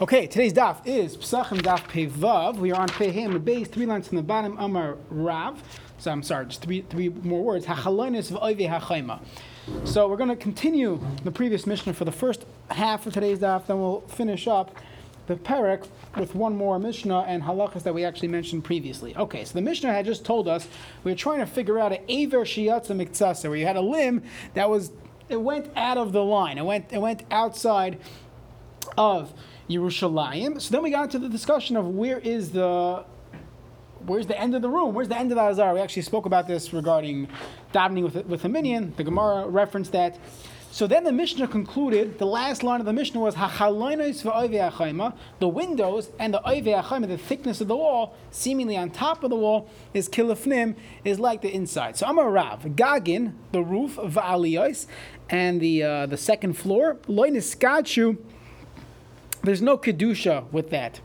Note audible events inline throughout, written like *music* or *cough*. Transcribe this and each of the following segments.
Okay, today's daf is Psachim Daf Pevav. We are on Pehim, base, three lines from the bottom, Amar Rav. So I'm sorry, just three, three more words. Hachalonis v'oive hachayma. So we're going to continue the previous Mishnah for the first half of today's daf, then we'll finish up the Perek with one more Mishnah and halachas that we actually mentioned previously. Okay, so the Mishnah had just told us we were trying to figure out an Aver Shiyatza Miktsasa, where you had a limb that was, it went out of the line, it went, it went outside of Yerushalayim. So then we got into the discussion of where is the where's the end of the room? Where's the end of the Azar? We actually spoke about this regarding davening with, with a minyan. The Gemara referenced that. So then the Mishnah concluded, the last line of the Mishnah was the windows and the oive the thickness of the wall, seemingly on top of the wall, is kilifnim, is like the inside. So I'm a Rav. Gagin, the roof, va'aliyos, and the uh, the second floor, loiniskachu, there's no kedusha with that.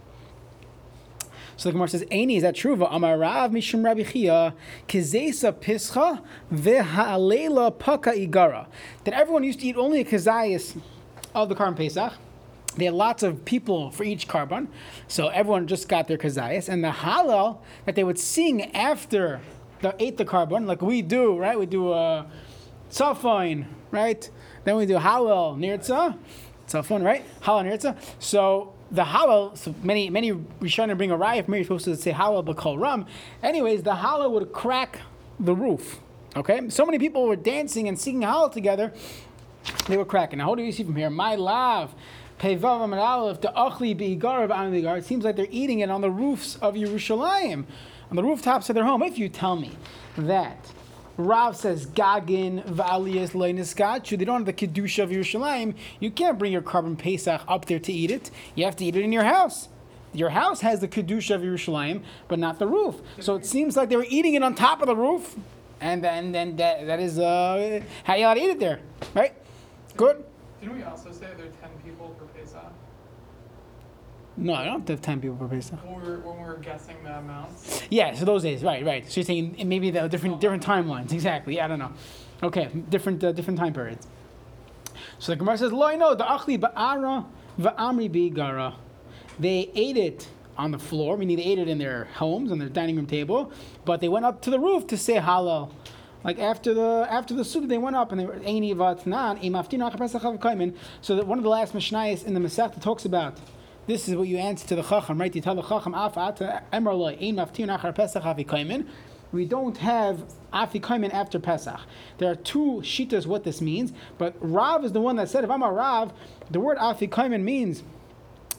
So the Gemara says, "Aini is that true?" Amarav mishum Rabbi Chia kizesa pischa v'ha'alela paka igara. That everyone used to eat only a kazayas of the Karban Pesach. They had lots of people for each korban, so everyone just got their kazayas. And the Hallel that they would sing after they ate the korban, like we do, right? We do uh, a tzafine, right? Then we do Hallel nirtza. Tzafon, right? Hallel nirtza. So the Hallel, so many many Rishonim bring a riot. Mary supposed to say Hallel b'kol ram. Anyways, the Hallel would crack the roof. Okay, so many people were dancing and singing Hallel together. They were cracking. Now, what do you see from here? My love. It seems like they're eating it on the roofs of Yerushalayim, on the rooftops of their home. If you tell me that Rav says Gagin v'aliyas leiniskachu. They don't have the kedusha of Yerushalayim. You can't bring your korban pesach up there to eat it. You have to eat it in your house. Your house has the kedusha of Yerushalayim, but not the roof. So it seems like they were eating it on top of the roof, and then then that, that is uh, how you ought to eat it there, right? Good. Didn't we also say there are ten people per Pesach? No, I don't have ten people per Pesach. When we were, when we were guessing the amounts? Yeah, so those days, right, right. So you're saying maybe the different different timelines, *laughs* exactly. Yeah, I don't know. Okay, different uh, different time periods. So the Gemara says, "Lo, no, the achli ba'ara va'amri bi'gara." They ate it on the floor, meaning they ate it in their homes on their dining room table, but they went up to the roof to say Hallel. Like after the after the suda, they went up and they were Eini vatnan imaftina kaimin. So that one of the last mishnayos in the Masechta talks about this is what you answer to the chacham, right? You tell the chacham pesach. We don't have afikaimin after Pesach. There are two shitas what this means, but Rav is the one that said if I'm a Rav, the word afikaimin means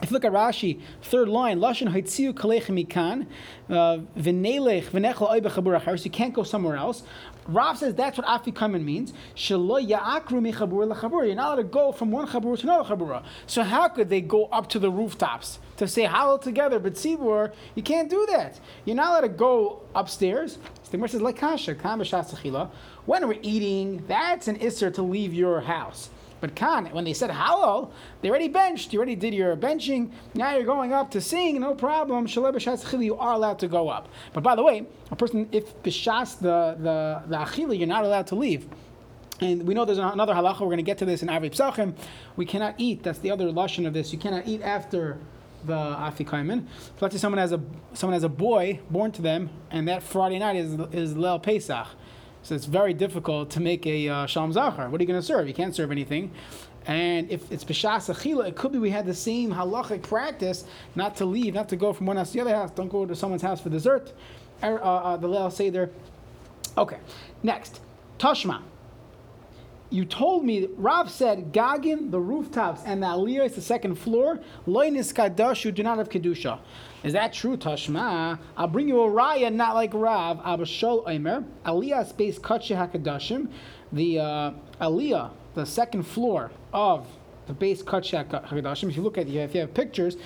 if you look at Rashi, third line, Lashon Haitziu Kalech Mikan, uh, V'nelech V'nechel Oibe Chabur so you can't go somewhere else. Rav says that's what Afikaman means. Shelo Ya'akru Mechabur Lechabur. You're not allowed to go from one Chabur to another Chabur. So how could they go up to the rooftops to say Hallel together? But Tzibur, you can't do that. You're not allowed to go upstairs. The Gemara says, Lekasha, When we're eating, that's an Isser to leave your house. But Khan, when they said Hallel, they already benched. You already did your benching. Now you're going up to sing, no problem. You are allowed to go up. But by the way, a person, if b'shas the the the achila, you're not allowed to leave. And we know there's another halacha. We're going to get to this in Arvei Psachim. We cannot eat. That's the other lashon of this. You cannot eat after the afikaimen. Let's say someone has a someone has a boy born to them, and that Friday night is is Lel Pesach. So it's very difficult to make a uh, Shalom Zachar. What are you going to serve? You can't serve anything. And if it's B'shas Achila, it could be we had the same halachic practice not to leave, not to go from one house to the other house. Don't go to someone's house for dessert. Er, uh, uh, the Leil Seder. Okay, next. Tashma. You told me, Rav said, Gagin, the rooftops, and the Aliyah is the second floor. Loinis Kadashu do not have Kedusha. Is that true, Tashma? I'll bring you a raya, not like Rav. Abashol Omer. Aliyah space Kachi HaKadashim. The uh, Aliyah, the second floor of the base Kachi HaKadashim. If you look at if you have pictures,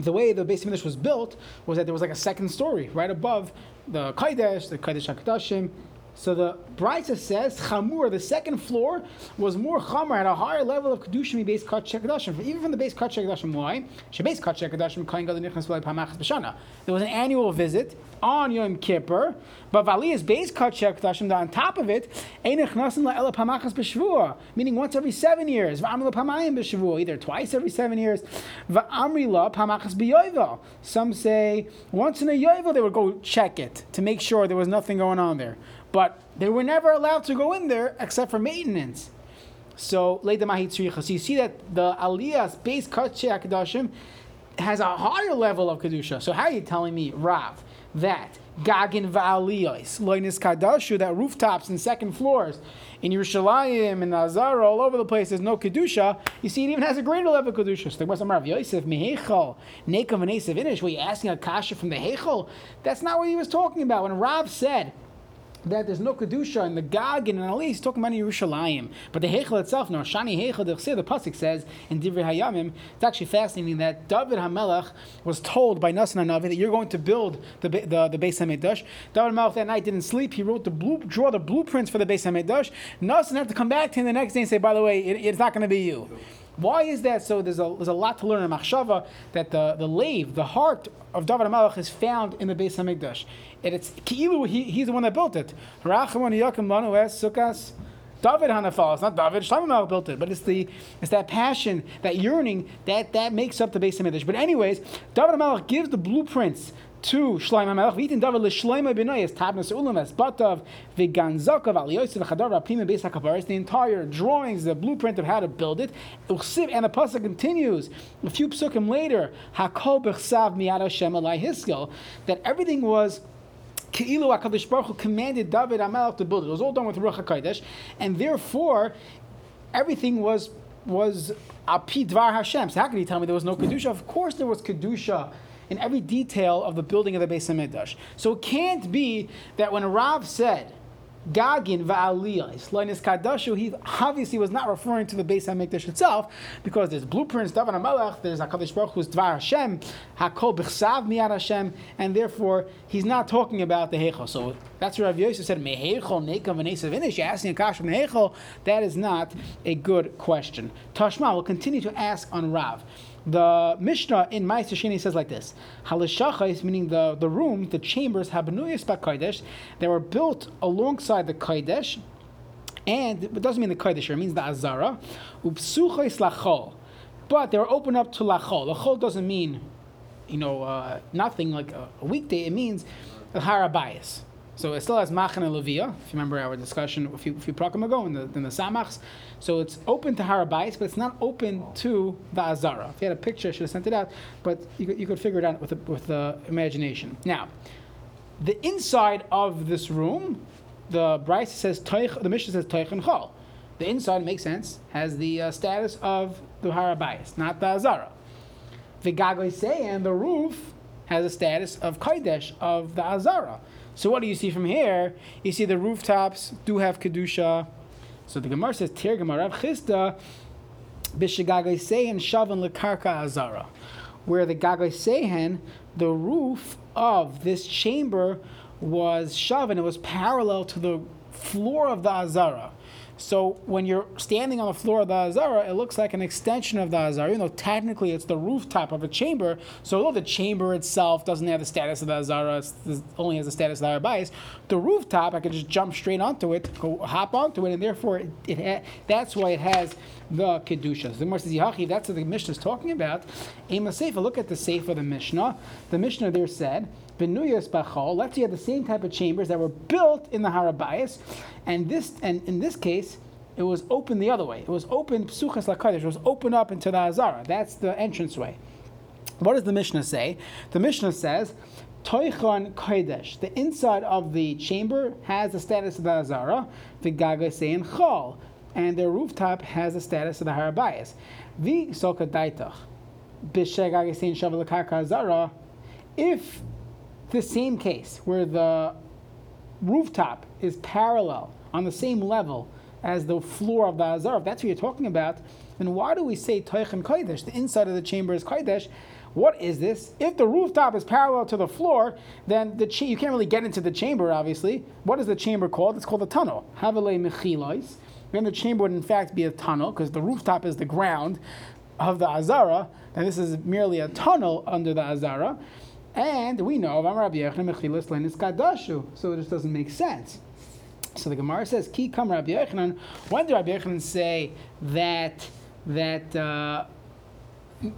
the way the base of was built was that there was like a second story right above the Kaidesh, the Kaidesh HaKadashim. So the Brisa says Chamur, the second floor, was more Chamur at a higher level of Kedushim based Kachek Kedashim. Even from the base Kachek Kedashim, why? Shabase Kachek Kedashim Kain Gadol Nichnas Pamachas B'Shana. There was an annual visit on Yom Kippur, but Valiya's base Kachek Kedashim, on top of it, Einich Nasim La'ela Pamachas B'Shavua, meaning once every seven years. V'Amri Pamayim B'Shavua, either twice every seven years. V'Amri La Pamachas B'Yovel. Some say once in a Yovel they would go check it to make sure there was nothing going on there but they were never allowed to go in there except for maintenance. So, so you see that the Aliyah's base Kachei Kedashim has a higher level of Kedusha. So, how are you telling me, Rav, that Gagin Va'aliyos, Loinis Kadashu, that rooftops and second floors in Yerushalayim and Azara, all over the place, there's no Kedusha. You see, it even has a greater level of Kedusha. So, the Rav Yosef, Mehechel, Nekam and Esav Inish, were you asking a Kasha from the Hechel? That's not what he was talking about. When Rav said, that there's no kedusha in the Gag and Ali. He's talking about Yerushalayim, but the Heichel itself, no Shani Heichel. The pasuk says in Divrei Hayamim. It's actually fascinating that David Hamelech was told by Nasan Hanavi that you're going to build the the, the Beis Hamikdash. David Hamelech that night didn't sleep. He wrote the blue, draw the blueprints for the Beis Hamikdash. Nasan had to come back to him the next day and say, by the way, it, it's not going to be you. Why is that so? There's a, there's a lot to learn in Machshava that the, the lave, the heart of David HaMelech is found in the Beis HaMikdash. And it's Ki'ilu, he, he's the one that built it. Sukas. David Hanafal. It's not David. Shlomo built it, but it's the it's that passion, that yearning that that makes up the Beis Hamikdash. But anyways, David HaMelech gives the blueprints to Shloim HaMelech, v'yitin davar l'shloim ha'binayis, tabnas ulam es batav, v'ganzakav al yosef v'chadar v'apima beis ha'kabaris, the entire drawings, the blueprint of how to build it, and the pasuk continues, a few psukim later, hakol b'chsav miyad Hashem alai hiskel, that everything was Ke'ilu HaKadosh Baruch Hu commanded David HaMelech to build it. It was all done with Ruach HaKodesh, and therefore, everything was was api dvar Hashem. So how can you tell me there was no kedusha? Of course, there was kedusha in every detail of the building of the Beis Hamikdash. So it can't be that when Rav said, Gagin va'aliyah, Sloinis Kadashu, he obviously was not referring to the Beis Hamikdash itself, because there's blueprints, David HaMelech, there's HaKadosh Baruch Hu's Dvar Hashem, HaKol B'chsav Miyad Hashem, and therefore he's not talking about the Heichel. So that's what Rav Yosef said, Mehechel Nekam V'nesav Inish, you're asking a kash from Heichel, that is not a good question. Tashma will continue to ask on Rav. The Mishnah in Ma'aser Sheni says like this: Halashachais, meaning the, the room, the chambers, habenuyas ba'kodesh, they were built alongside the kodesh, and it doesn't mean the kodesh, it means the azara. Upsuchais lachol, but they were open up to lachol. Lachol doesn't mean, you know, uh, nothing like a, a, weekday. It means harabayas. So it still has Machane Levia, if you remember our discussion a few, a few prakim ago in the, in the Samachs. So it's open to Harabais, but it's not open to the Azara. If you had a picture, I should have sent it out, but you you could figure it out with the, with the imagination. Now, the inside of this room, the Braisa says, the Mishnah says Toich and Chol. The inside, makes sense, has the uh, status of the Harabais, not the Azara. The Gagoy say, and the roof has a status of Kodesh, of the Azara. So what do you see from here? You see the rooftops do have kedusha. So the Gemara says, "Tir Gemara b'shegagay sehen shavan lekarka azara," where the gagay sehen, the roof of this chamber was shavan. It was parallel to the floor of the azara. So when you're standing on the floor of the Azara, it looks like an extension of the Azara, even though technically it's the rooftop of a chamber. So although the chamber itself doesn't have the status of the Azara, it only has the status of the Arabais, the rooftop, I can just jump straight onto it, go hop onto it, and therefore it, it ha- that's why it has the Kedusha. The Gemara says, Yahachi, that's what the Mishnah is talking about. Ema Sefer, look at the Sefer of the Mishnah. The Mishnah there said, Benuyas Bachol. Let's say you have the same type of chambers that were built in the Harabayas, and this and in this case, it was open the other way. It was open Psuchas Lakadosh. It was open up into the Azara. That's the entrance way. What does the Mishnah say? The Mishnah says, Toichon Kodesh. The inside of the chamber has the status of the Azara. The Gaga saying Chol. And the rooftop has the status of the Harabayas. The Soka Daitach. Bishagaga saying Shavalakaka Azara. If the same case where the rooftop is parallel on the same level as the floor of the Azar, if that's what you're talking about, then why do we say Toichem Kodesh? The inside of the chamber is Kodesh. What is this? If the rooftop is parallel to the floor, then the cha- you can't really get into the chamber, obviously. What is the chamber called? It's called a tunnel. Havele Mechilois. Then the chamber would in fact be a tunnel because the rooftop is the ground of the Azara, and this is merely a tunnel under the Azara. And we know Rabbi Lenis so it just doesn't make sense. So the Gemara says, "Ki kam Rabbi Yochanan." When did Rabbi Yochanan say that that uh,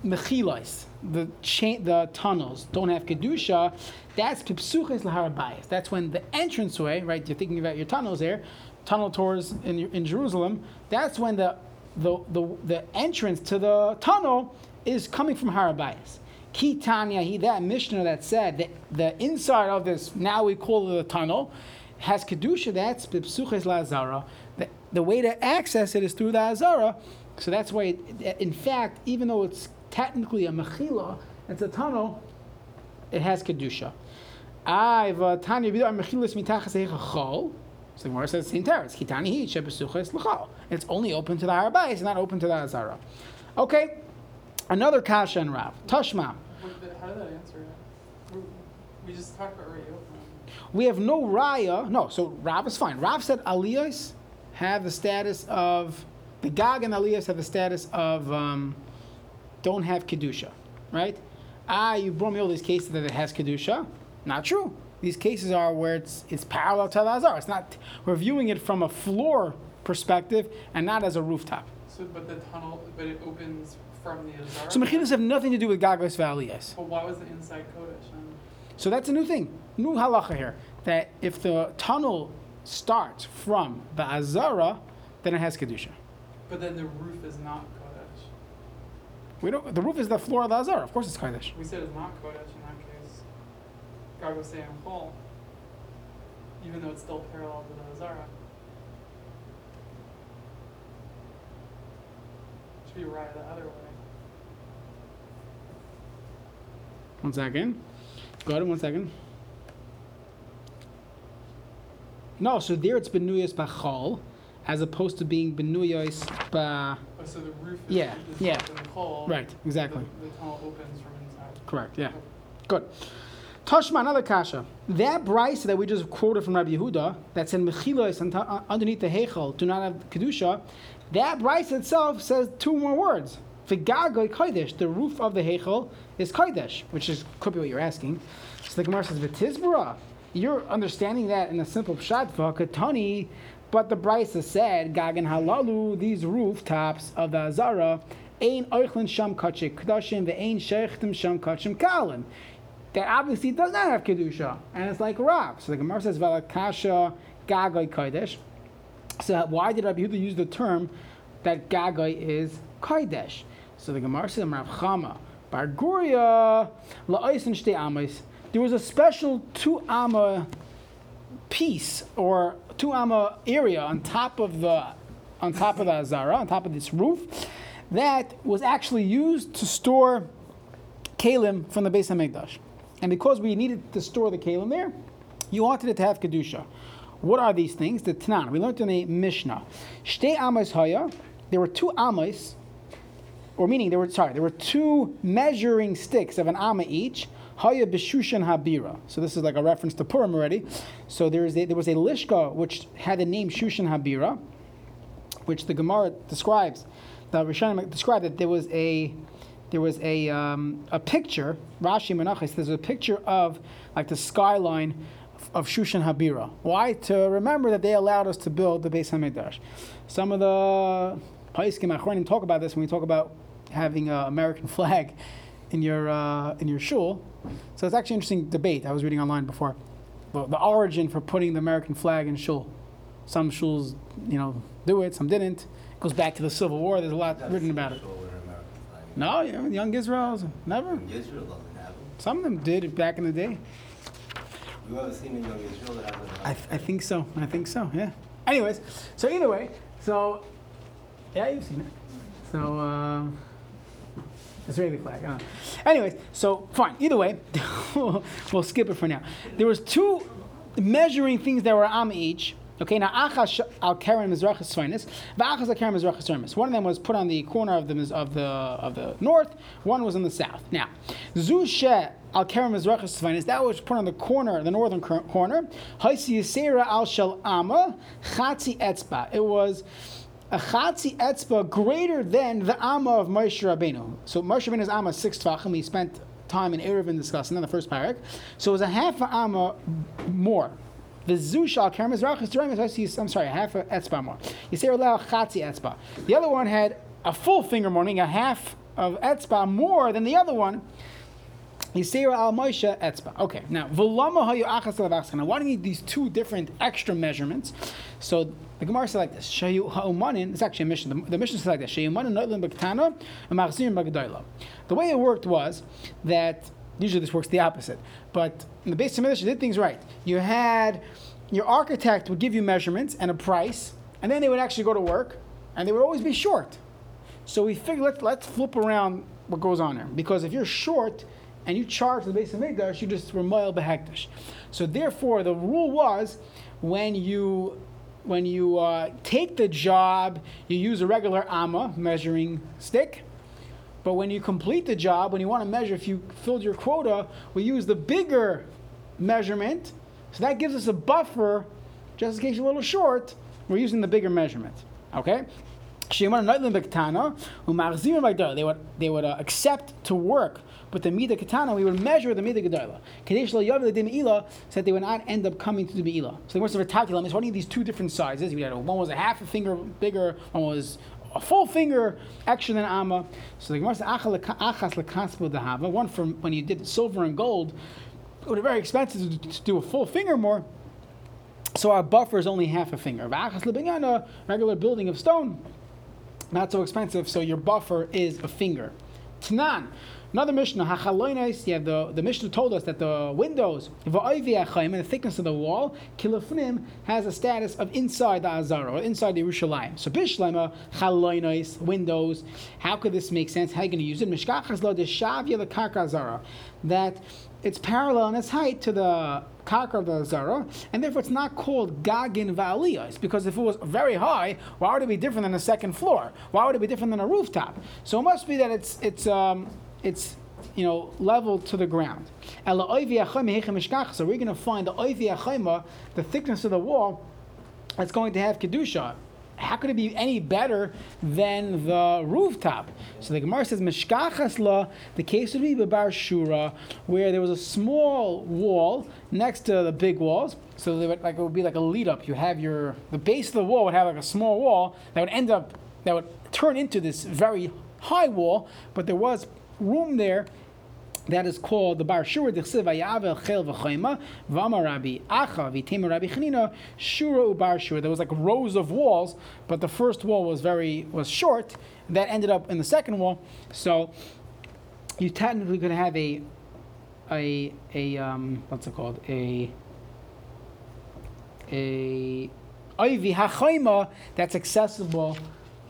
mechilas, the cha- the tunnels don't have kedusha? That's pipsuches laharabayis. That's when the entranceway, right? You're thinking about your tunnels there, tunnel tours in in Jerusalem. That's when the the the, the entrance to the tunnel is coming from harabayis. Ki Tanya, he that Mishnah that said that the inside of this now we call it a tunnel has kedusha. That's psuches lazara. The, the way to access it is through the azara. So that's why, it, in fact, even though it's technically a mechila, it's a tunnel. It has kedusha. I've Tanya vidar mechilas mitachas chol. So the Gemara says same teretz. Kitani hi. It's only open to the harabais, it's not open to the azara. Okay, another kasha and Rav Tashma. How did that answer it? We- just talked about Yochanan. We have no raya. No, so Rav is fine. Rav said aliyahs have the status of the Gag and aliyahs have the status of um, don't have kedusha, right? Ah, you brought me all these cases that it has kedusha. Not true. These cases are where it's it's parallel to the azar. It's not. We're viewing it from a floor perspective and not as a rooftop. So, but the tunnel, but it opens from the Azara. So mechilas have nothing to do with gagos yes. But why was the inside Kodesh? So that's a new thing, new halacha here. That if the tunnel starts from the azara, then it has kedusha. But then the roof is not Kodesh. We don't. The roof is the floor of the azara. Of course, it's kodesh. We said it's not Kodesh in that case. Was saying full. Even though it's still parallel to the Azara. Should be right the other way. One second. Go ahead. One second. No, so there it's benuyos bachol, as opposed to being benuyos ba. Oh, so the roof is, Yeah, is yeah. in the hole. Right. Exactly. the tunnel opens from inside. Correct. Yeah. Good. Tashma, another kasha. That Braisa that we just quoted from Rabbi Yehuda, that's in Mechilos uh, underneath the Heichel, do not have Kedusha, that Braisa itself says two more words. V'gagoy kodesh, the roof of the Heichel is kodesh, which is could be what you're asking. So the Gemara says, V'tizbara, you're understanding that in a simple pshat, v'katani, but the has said, Gagan halalu, these rooftops of the Azara, ein oichlin sham kachik kedashim, ve'ein sheichtim sham kachim kalim that obviously does not have kedusha, and it's like rock. So the Gemara says valakasha gagoy kodesh. So why did Rabbi Yehuda use the term that gagoy is kodesh? So the Gemara says Rav Chama bar Guria shtei amos. There was a special two amma piece or two amma area on top of the on top of the azara, on top of this roof, that was actually used to store kalim from the base Beis Hamikdash. And because we needed to store the kalim there, you wanted it to have kedusha. What are these things? The Tanan. We learned in a Mishnah. Shtei amos haya. There were two amos, or meaning there were sorry, there were two measuring sticks of an amma each. Haya b'shushan habira. So this is like a reference to Purim already. So there is a, there was a lishka which had the name Shushan habira, which the Gemara describes. The Rishonim described that there was a there was a um, a picture. Rashi Menachos. There's a picture of like the skyline of Shushan Habira. Why? To remember that they allowed us to build the Beis Hamikdash. Some of the Paiskim Achronim talk about this when we talk about having an American *laughs* flag in your uh, in your shul. So it's actually an interesting debate I was reading online before. The, the origin for putting the American flag in shul. Some shuls, you know, do it. Some didn't. It goes back to the Civil War. There's a lot written about it. No, you young Israel's never. Israel doesn't have them. Some of them did it back in the day. You ever seen a young Israel that has I, th- I think so. I think so. Yeah. Anyways, so either way, so yeah, you've seen it. So uh, Israeli flag. Uh. Anyways, so fine. Either way, *laughs* we'll skip it for now. There was two measuring things that were am each. Okay, now achas al karen mizrachas svainis, v'achas al karen mizrachas termis. One of them was put on the corner of the of the of the north. One was in the south. Now, zu she al karen mizrachas svainis. That was put on the corner, the northern cor- corner. Haisi yisera al shel ama chatzi etzba. It was a chatzi etzba greater than the ama of Moshe Rabbeinu. So Moshe Rabbeinu's ama six tvachim. He spent time in Eruvin discussing in the first parak. So it was a half a amma more. The zushal kermes rachas teremes. I'm sorry, half a etzba more. Say allow chatzi etzba. The other one had a full finger morning, a half of etzba more than the other one. Yisera al Moshe etzba. Okay, now v'lama hayu achas Now, why do you need these two different extra measurements? So the Gemara said like this: Shayu ha'umanin. It's actually a Mishnah. The, the Mishnah said like this: Shayu umanin noitlim b'ktana and b'gedoyla. The way it worked was that usually this works the opposite, but in the base of Midrash, you did things right. You had your architect would give you measurements and a price, and then they would actually go to work, and they would always be short. So we figured let's, let's flip around what goes on there. Because if you're short and you charge the base of Migdash, you just were mile behektish. So therefore, the rule was when you when you uh, take the job, you use a regular amma measuring stick. But when you complete the job, when you want to measure if you filled your quota, we use the bigger measurement. So that gives us a buffer, just in case you're a little short. We're using the bigger measurement. Okay. They would they would uh, accept to work with the mida katana. We would measure the mida gedola. Meila said they would not end up coming to the meila. So the words of a takulam is one of these two different sizes. We had one was a half a finger bigger, one was a full finger extra than amma. So the Gemara says achas. One from when you did silver and gold, it would be very expensive to, do a full finger more. So our buffer is only half a finger. Lebinyana, regular building of stone, not so expensive. So your buffer is a finger. Tanan. Another Mishnah, Hachaloinis, yeah, the, the Mishnah told us that the windows, and the thickness of the wall, Kilafnim, has a status of inside the Azara, or inside the Yerushalayim. So Bishlema, Chaloinis, windows, how could this make sense? How are you going to use it? Mishkachas lo deshavya the karka Azara. That it's parallel in its height to the karka of the Azara, and therefore it's not called Gagin Va'aliyas, because if it was very high, why would it be different than a second floor? Why would it be different than a rooftop? So it must be that it's, it's, um, it's you know, level to the ground. So we're going to find the the thickness of the wall, that's going to have kedusha. How could it be any better than the rooftop? So the Gemara says, Mishkachas la, the case would be Babar Shura, where there was a small wall next to the big walls. So would, like, it would be like a lead up. You have your, the base of the wall would have like a small wall that would end up, that would turn into this very high wall, but there was room there that is called the Bar Shura Rabbi Acha Rabbi Shura Shura. There was like rows of walls, but the first wall was very was short. That ended up in the second wall. So you technically could have a a a um, what's it called a a Ivy Hachayma that's accessible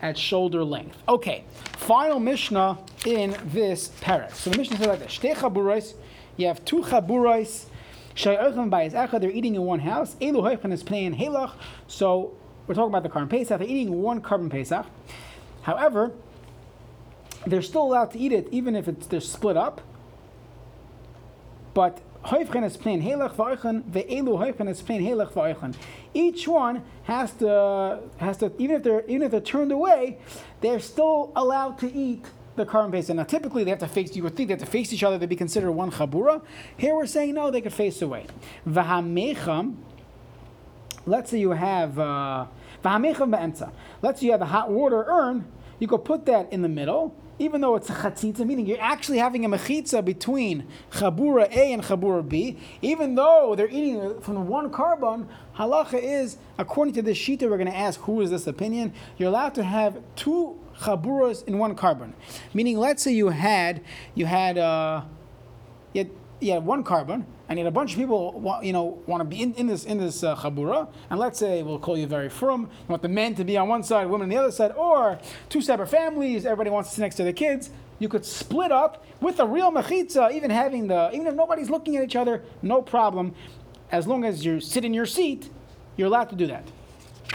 at shoulder length. Okay, final Mishnah in this parak. So the Mishnah says like this: Shtei chaburais. You have two chaburais. Shayochem by echad. They're eating in one house. Elu is playing halach. So we're talking about the korban pesach. They're eating one korban pesach. However, they're still allowed to eat it even if it's they're split up. But Hoifchen is plain Helach ve'elu is plain Helach. Each one has to has to even if they're even if they're turned away, they're still allowed to eat the korban pesach. Now, typically they have to face. You would think they have to face each other to be considered one chabura. Here we're saying no, they could face away. Let's say you have uh. Let's say you have a hot water urn. You could put that in the middle even though it's a chatzitza, meaning you're actually having a mechitza between chabura A and chabura B, even though they're eating from one korban, halacha is, according to this shita, we're going to ask who is this opinion, you're allowed to have two chaburas in one korban. Meaning, let's say you had, you had, uh, you had, one korban, and yet a bunch of people you know want to be in, in this in this uh, chabura, and let's say we'll call you very frum. You want the men to be on one side, women on the other side, or two separate families. Everybody wants to sit next to their kids. You could split up with a real mechitza, even having the even if nobody's looking at each other, no problem, as long as you sit in your seat, you're allowed to do that.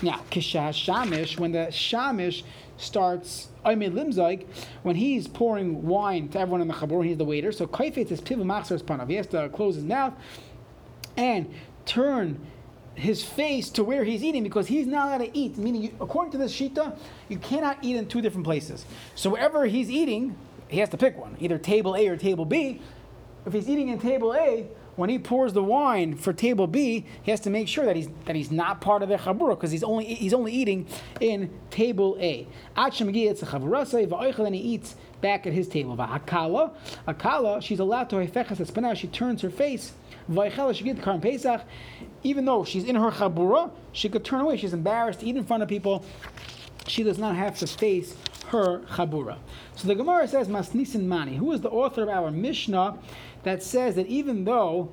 Now, kisha shamish, when the shamish starts, Oimid limzaik, when he's pouring wine to everyone in the chabur, he's the waiter. So kaifet is piva machzor panav. He has to close his mouth and turn his face to where he's eating because he's not allowed to eat. Meaning, according to this shita, you cannot eat in two different places. So wherever he's eating, he has to pick one, either table A or table B. If he's eating in table A, when he pours the wine for table B, he has to make sure that he's that he's not part of the chabura because he's only he's only eating in table A. and he eats back at his table. Akala, akala, she's allowed to now She turns her face. Pesach, even though she's in her chabura, she could turn away. She's embarrassed to eat in front of people. She does not have to face her chabura. So the Gemara says, Masnisin Mani, who is the author of our Mishnah that says that even though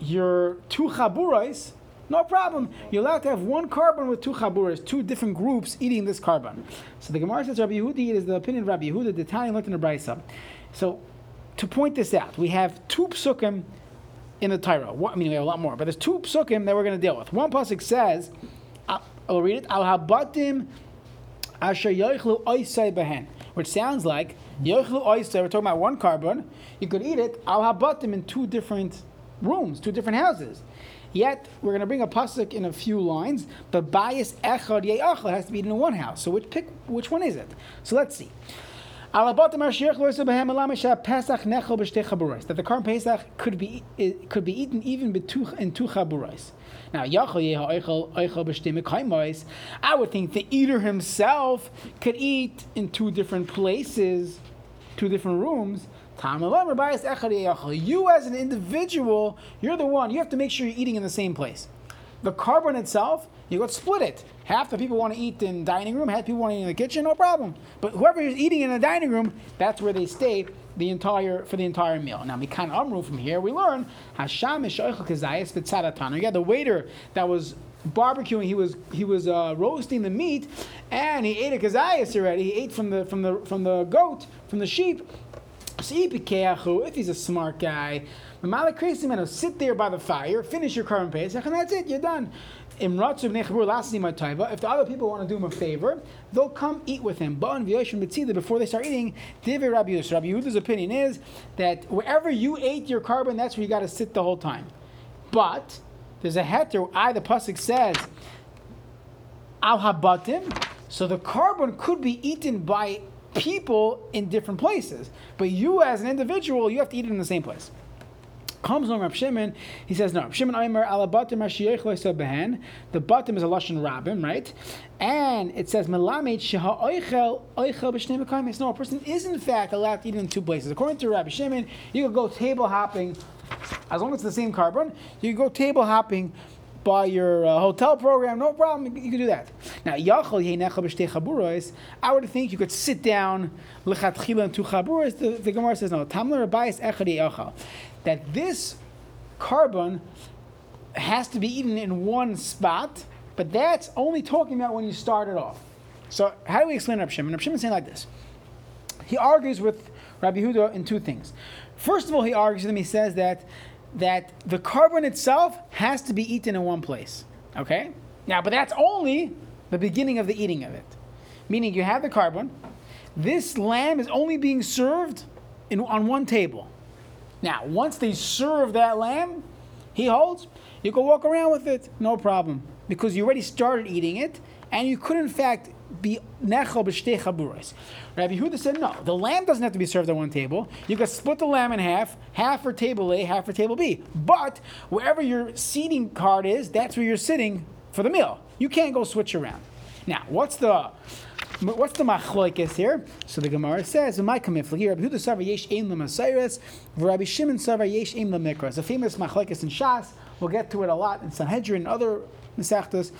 you're two chaburais, no problem. You're allowed to have one korban with two chaburas, two different groups eating this korban. So the Gemara says Rabbi Yehuda is the opinion of Rabbi Yehuda, the Italian learned in the Brisa. So to point this out, we have two psukim in the Torah. I mean, we have a lot more, but there's two psukim that we're going to deal with. One pasuk says, I'll read it, Al habatim asher yoichlu oisai behen, which sounds like yoichlu oisai, we're talking about one korban, you could eat it, I'll al habatim, in two different rooms, two different houses. Yet, we're going to bring a pasuk in a few lines, but bias echad ye'achal has to be eaten in one house. So which pick, which one is it? So let's see. That the Karm Pesach could be eh, could be eaten even in two chaburais. Now, I would think the eater himself could eat in two different places, two different rooms. You as an individual, you're the one. You have to make sure you're eating in the same place. The korban itself, you to split it. Half the people want to eat in dining room, half the people want to eat in the kitchen, no problem. But whoever is eating in the dining room, that's where they stay the entire for the entire meal. Now, Mikan Amru from here we learn Hasham Kazayas You got the waiter that was barbecuing. He was he was uh, roasting the meat, and he ate a kazayas already. He ate from the from the from the goat from the sheep. So If he's a smart guy, sit there by the fire, finish your korban pesach, and that's it. You're done. If the other people want to do him a favor, they'll come eat with him. But before they start eating, Rabbi Yehuda's opinion is that wherever you ate your korban, that's where you got to sit the whole time. But there's a heter. I the pasuk says al so the korban could be eaten by people in different places, but you as an individual, you have to eat it in the same place comes on Rav Shimon, he says no. Rav Shimon Aimer alabatim behen. The bottom is a lashon rabbim, right? And it says melamed sheha oichel oichel b'shnei mekayim. No, a person is in fact allowed to eat in two places. According to Rabbi Shimon, you could go table hopping, as long as it's the same korban, You could go table hopping by your uh, hotel program, no problem. You can do that. Now, yachol chaburos. I would think you could sit down lechatchila and two chaburos. The, the Gemara says no. Tamler abayis echad yachal that this korban has to be eaten in one spot, but that's only talking about when you start it off. So how do we explain Rabbi Shimon? Rabbi Shimon is saying like this. He argues with Rabbi Huda in two things. First of all, he argues with him. He says that that the korban itself has to be eaten in one place. Okay. Now, but that's only the beginning of the eating of it. Meaning, you have the korban. This lamb is only being served in, on one table. Now, once they serve that lamb, he holds, you can walk around with it, no problem, because you already started eating it, and you could in fact be nechel b'shtei chaburas. Rabbi Huda said no, the lamb doesn't have to be served at one table. You can split the lamb in half, half for table A, half for table B. But wherever your seating card is, that's where you're sitting for the meal. You can't go switch around. Now, what's the What's the machloikes here? So the Gemara says, "In "My kamifli here, Rabbi Huda Savar Yesh Ein Lamasayres, Rabbi Shimon Savar Yesh Ein Lamikras." A famous machloikes in Shas. We'll get to it a lot in Sanhedrin and other mesachtas.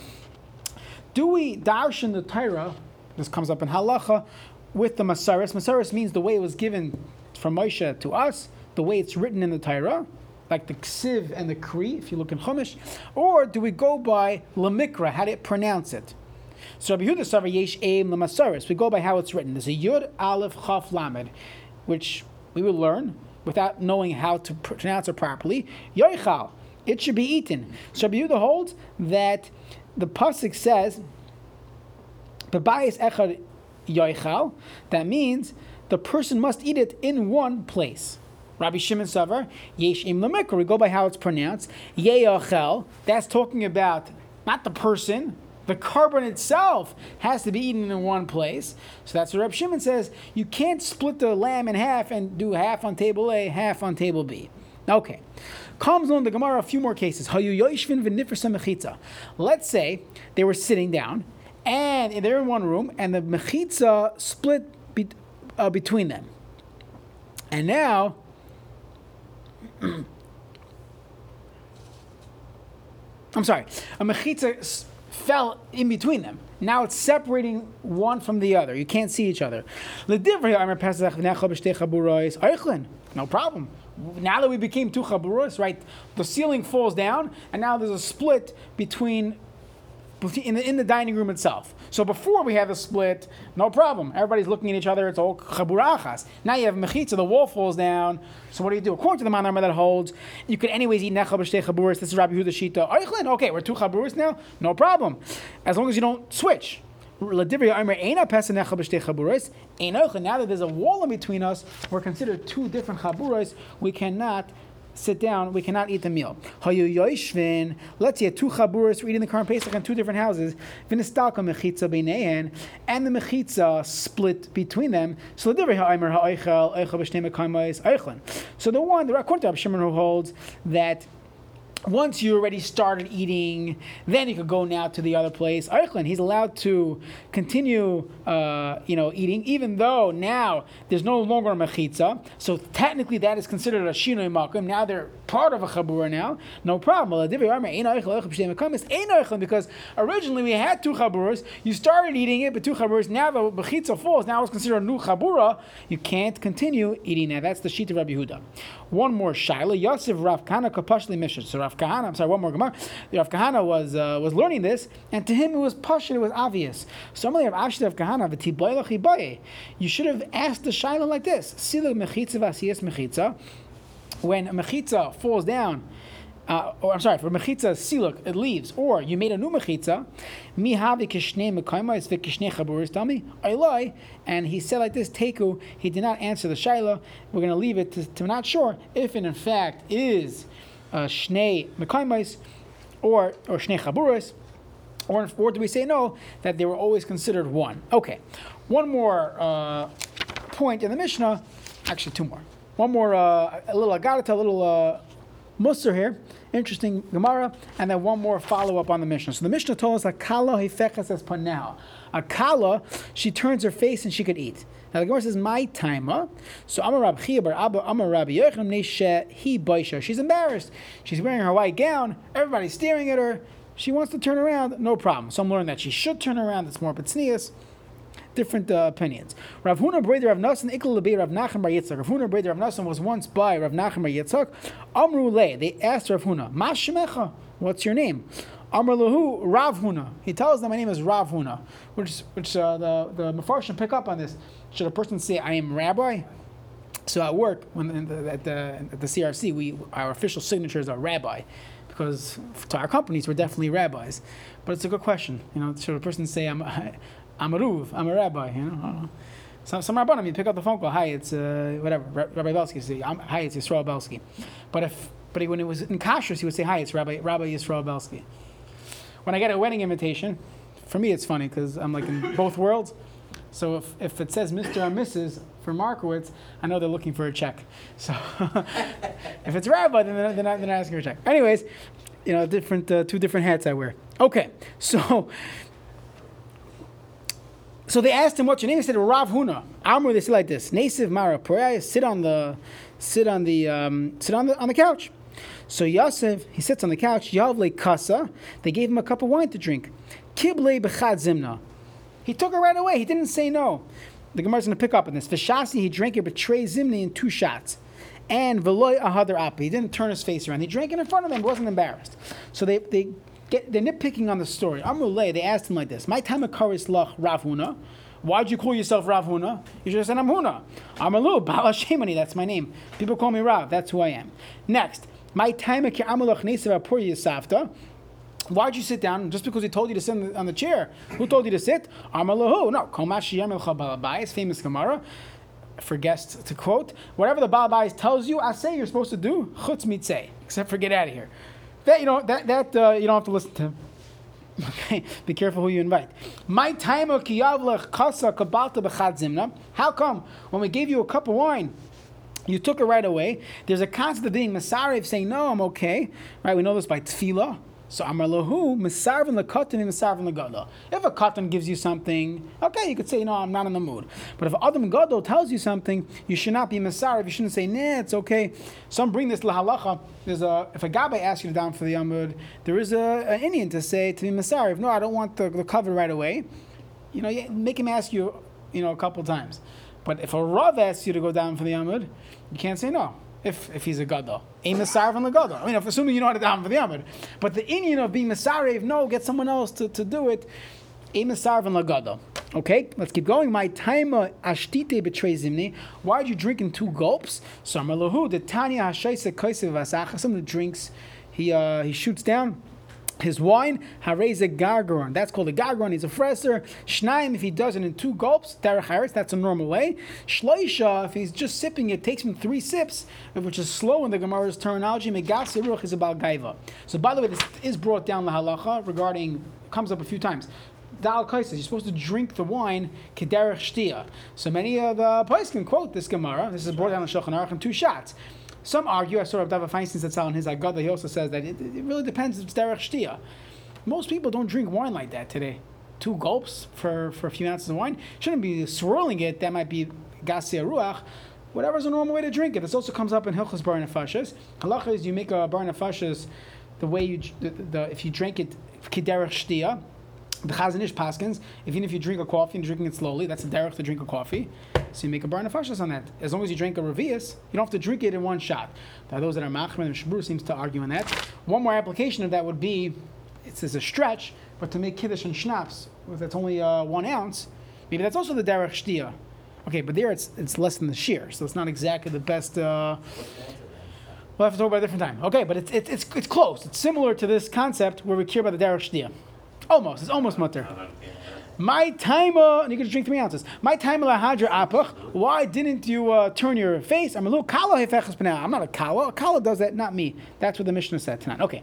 Do we darshan the Torah? This comes up in halacha with the Masaris. Masaris means the way it was given from Moshe to us, the way it's written in the Torah like the ksiv and the kri, if you look in Chumash, or do we go by lamikra, how do you pronounce it? So Rabbi Yehuda Savar Yesh Aim Lamasaris. We go by how it's written. There's a Yud Aleph Chaf Lamed, which we will learn without knowing how to pronounce it properly. Yoichal. It should be eaten. So Rabbi Yehuda holds that the pasuk says, "Bebayis echad yoichal." That means the person must eat it in one place. Rabbi Shimon Savar, Yesh Im. We go by how it's pronounced. Yeachel. That's talking about not the person. The korban itself has to be eaten in one place. So that's what Rabbi Shimon says. You can't split the lamb in half and do half on table A, half on table B. Okay. Comes on the Gemara a few more cases. Let's say they were sitting down and they're in one room and the mechitza split be, uh, between them. And now *clears throat* I'm sorry, a mechitza fell in between them. Now it's separating one from the other. You can't see each other. No problem. Now that we became two chaburos, right? The ceiling falls down, and now there's a split between in the, in the dining room itself. So before we have a split, no problem. Everybody's looking at each other. It's all chaburachas. Now you have mechitza. The wall falls down. So what do you do? According to the manner that holds, you could anyways eat nechal b'shtei chaburas. This is Rabbi Huda Shita. Eichlin. Okay, we're two chaburas now. No problem. As long as you don't switch. Now that there's a wall in between us, we're considered two different chaburas. We cannot sit down, we cannot eat the meal. Let's say two chaburas were eating the current Pesach in two different houses, and the mechitza split between them. So the one, according to Shimon who holds that once you already started eating, then you could go now to the other place. Eichlin, he's allowed to continue, uh, you know, eating, even though now there's no longer a mechitza. So technically, that is considered a shinoi makom. Now they're part of a chabura now. No problem. Because originally we had two chaburas. You started eating it, but two chaburas. Now the mechitza falls. Now it's considered a new chabura. You can't continue eating that. That's the sheet of Rabbi Huda. One more shaila. Yosef Rav Kahana kapashli mishra. So Rav Kahana, I'm sorry, one more Gemara. Rav Kahana was uh, was learning this, and to him it was pashut, it was obvious. So Amalei Rav Ashi Rav Kahana. You should have asked the shaila like this: Sila mechitza v'asiyas mechitza. When a mechitza falls down. Uh, or I'm sorry, for mechitza siluk it leaves, or you made a new mechitza, mi havi kishnei mekaimas v'kishnei chaburis tami ayloi, and he said like this teku. He did not answer the shaila. We're going to leave it to, to not sure if it in fact is uh, shnei mekaimais or or shnei chaburas, or or do we say no that they were always considered one? Okay, one more uh, point in the Mishnah, actually two more. One more, uh, a little agarata, a little uh, musar here, interesting Gemara, and then one more follow up on the Mishnah. So the Mishnah told us that kala hefechas as panel. A kala, she turns her face and she could eat. Now the Gemara says, "My timer." So Abba Amar Rabbi Neshe He. She's embarrassed. She's wearing her white gown. Everybody's staring at her. She wants to turn around. No problem. Some learn that she should turn around. It's more Bitsnias. Different uh, opinions. Rav Huna Breder Rav Nasan Ikla Lebei Rav Nachman Bar Yitzchak. Rav Huna Breder Rav was once by Rav Nachman Bar Yitzchak. Amru Le. They asked Rav Huna, Mashemecha, What's your name? Amr Lahu Rav Huna. He tells them my name is Rav Huna, which which uh, the the Mefarshim pick up on this. Should a person say I am Rabbi? So at work, when the, at the at the CRC, we our official signatures are Rabbi, because to our companies we're definitely rabbis. But it's a good question. You know, should a person say I'm I'm a Ruv, I'm a Rabbi? You know. Some some rabbanim, you pick up the phone call. Hi, it's uh, whatever Rabbi Belsky. Hi, it's Yisrael Belsky. But if but when it was in kashrus, he would say, hi, it's Rabbi Rabbi Yisrael Belsky. When I get a wedding invitation, for me it's funny because I'm like in both worlds. So if, if it says Mr. or Mrs. for Markowitz, I know they're looking for a check. So *laughs* if it's Rabbi, then they're, they're, not, they're not asking for a check. Anyways, you know, different uh, two different hats I wear. Okay, *laughs* so so they asked him, "What's your name?" He said, "Rav Huna." Amr, they said like this: "Nasiv Mara Poraya, sit on the, sit on the, um, sit on the on the couch." So Yosef, he sits on the couch. Yavle Kasa, they gave him a cup of wine to drink. Kible Bechad Zimna. He took it right away. He didn't say no. The Gemara's going to pick up on this. Vishasi, he drank it, Trey Zimni in two shots. And Veloy Ahadar Api, he didn't turn his face around. He drank it in front of them, wasn't embarrassed. So they, they get, they're nitpicking on the story. Amrulay, they asked him like this My time of Karis Lach Rav Huna. Why'd you call yourself Rav Huna? You should have said I'm Huna. Amalu, *laughs* Bala Shemani, that's my name. People call me Rav, that's who I am. Next, my time of Nesav Apur Yisafta. Why'd you sit down? Just because he told you to sit on the, chair. Who told you to sit? Amalahu. No. Komashi Yamil Chabalabais, famous Gemara. For guests to quote, whatever the Balabais tells you, I say you're supposed to do, chutz mitzeh, except for get out of here. That you know that that uh, you don't have to listen to. *laughs* Okay, be careful who you invite. My time of kasa kabalta. How come when we gave you a cup of wine, you took it right away? There's a concept of being masarev saying no, I'm okay. Right? We know this by tefillah. So Amar Lahu, Misarvin Lakatan and Misarvin Lagada. If a katan gives you something, okay, you could say, no, I'm not in the mood. But if Adam Gadol tells you something, you should not be Misarv. You shouldn't say, nah, it's okay. Some bring this lahalacha. There's a, if a Gabai asks you to down for the Amud, there is a, an inyan to say to be Misarv, no, I don't want the, the cover right away. You know, make him ask you, you know, a couple times. But if a Rav asks you to go down for the Amud, you can't say no if, if he's a gadol. A Masar from the gadol. I mean, if assuming you know how to daven for the Amud. But the Indian of being Masarev, no, get someone else to, to do it. A Masar from the gadol. Okay, let's keep going. My timer ashtite betrays zimni. Why are you drinking two gulps? Samalahu, the Tanya drinks, he, uh, he shoots down his wine, hareze gargaron. That's called a gargaron. He's a fresser. Shnaim, if he does it in two gulps, derech that's a normal way. Shloisha, if he's just sipping it, takes him three sips, which is slow in the Gemara's terminology. Megasi ruach is about gaiva. So, by the way, this is brought down the halacha regarding, comes up a few times. Dal Kaisis, you're supposed to drink the wine kederech shtia. So many of the places can quote this Gemara. This is brought down in Shulchan Aruch in two shots. Some argue, I saw of Dava Feinstein said in his Agada, he also says that it, it really depends it's derech shtia. Most people don't drink wine like that today. Two gulps for, for a few ounces of wine. Shouldn't be swirling it, that might be gasia ruach. Whatever's a normal way to drink it. This also comes up in Hilchas Bar Nefashas. Halacha is you make a Bar Nefashas the way you, the, the, if you drink it, kiderech shtia, the Chazon Ish paskins, even if you drink a coffee and drinking it slowly, that's a derech to drink a coffee. So you make a bar nefashas on that. As long as you drink a revius, you don't have to drink it in one shot. Now those that are machmer and shabur seems to argue on that. One more application of that would be, it's as a stretch, but to make kiddush and schnapps, if that's only uh, one ounce, maybe that's also the derech shtia. Okay, but there it's it's less than the shiur, so it's not exactly the best. Uh, We'll have to talk about a different time. Okay, but it's, it's, it's, it's close. It's similar to this concept where we care about the derech shtia. Almost. It's almost mutter. My timer, and you can just drink three ounces. My timer lahadra apach. Why didn't you uh, turn your face? I'm a little kala hefechas I'm not a kala. A kala does that, not me. That's what the Mishnah said tonight. Okay.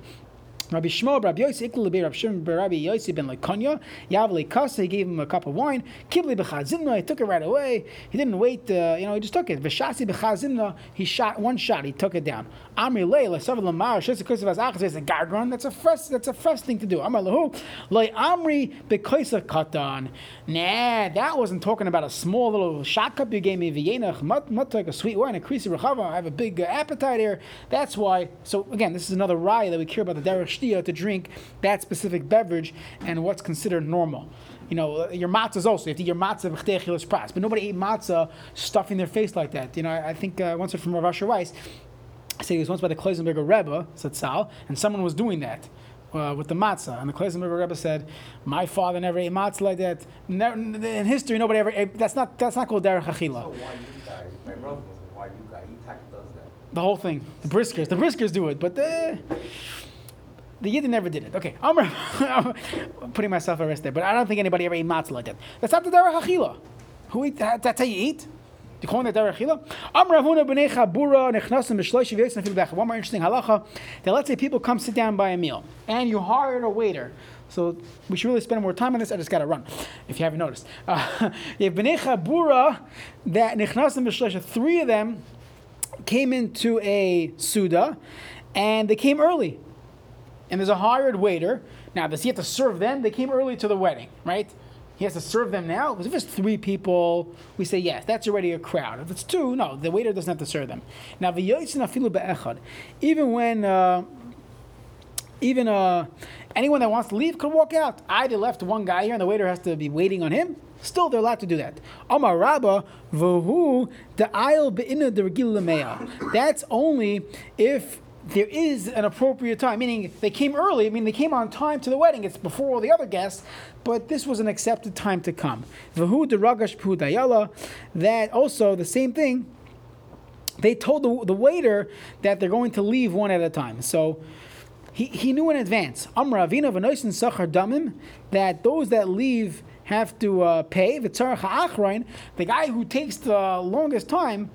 Rabbi Shmuel, Rabbi Yossi, Lebi, Rabbi Shimon, Rabbi Yossi ben Lekonya, Yavle Kasa, he gave him a cup of wine. Kibli b'chazimna, he took it right away. He didn't wait, uh, you know, he just took it. V'shasi b'chazimna, he shot one shot, he took it down. Amri lei, l'sav l'mar, shesi kosev az achas, it's a gargron, that's a fresh, that's a fresh thing to do. Lehu, lei amri b'koisa katan. Nah, that wasn't talking about a small little shot cup you gave me, mut, like a sweet wine, a creasy rechava, I have a big uh, appetite here. That's why, so again, this is another raya that we care about the derech to drink that specific beverage and what's considered normal. You know, your matzahs also. You have to eat your matzah v'chtechilas pras. But nobody ate matzah stuffing their face like that. You know, I, I think uh, once from Rav Asher Weiss, I say was once by the Kloisenberger Rebbe, Satzal, and someone was doing that. Uh, with the matzah, and the Kloisenberger Rebbe said, "My father never ate matzah like that. Never, in history, nobody ever. Ate. That's not. That's not called derech achila." So why you guys? My brother was why you guys? He does that. The whole thing. The briskers. The briskers do it, but the the Yidden never did it. Okay, I'm, I'm *laughs* putting myself at rest there, but I don't think anybody ever ate matzah like that. That's not the derech achila. Who eat that? That's how you eat. You call that derech? Am Ravuna b'nei chabura nechnasim b'shloish nefil b'ech. One more interesting halacha that let's say people come sit down by a meal and you hired a waiter. So we should really spend more time on this. I just got to run, if you haven't noticed. *laughs* You have b'nei chabura that nechnasim b'shloish. Three of them came into a suda, and they came early and there's a hired waiter. Now, does he have to serve them? They came early to the wedding, right? He has to serve them now? Because if it's three people, we say yes, that's already a crowd. If it's two, no, the waiter doesn't have to serve them. Now, even when, uh, even uh, anyone that wants to leave could walk out. I left one guy here and the waiter has to be waiting on him. Still, they're allowed to do that. Amar Rabba, v'hu the aisle be'ina the That's only if there is an appropriate time, meaning they came early, I mean, they came on time to the wedding, it's before all the other guests, but this was an accepted time to come. Vahu deragash dayala, that also the same thing, they told the, the waiter that they're going to leave one at a time. So he, he knew in advance. Amra avina v'noisin sachar damim that those that leave have to uh, pay. The guy who takes the longest time,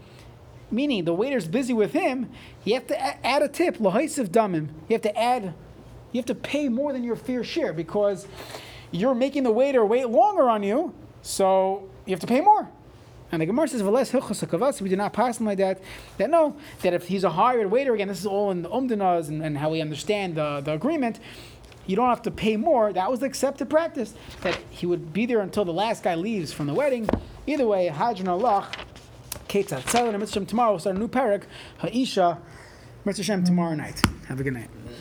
meaning the waiter's busy with him, you have to add a tip. Lahaisiv damim. You have to add. You have to pay more than your fair share because you're making the waiter wait longer on you, so you have to pay more. And the Gemara says, "V'les hilchos hakavas." We do not pass him like that. That no, that if he's a hired waiter again, this is all in the umdinas and, and how we understand the, the agreement. You don't have to pay more. That was the accepted practice. That he would be there until the last guy leaves from the wedding. Either way, Hadran Alach, Keitzad Tzolin and Mitzvah tomorrow. We'll start a new perek. Ha'isha, Mitzvah tomorrow night. Have a good night.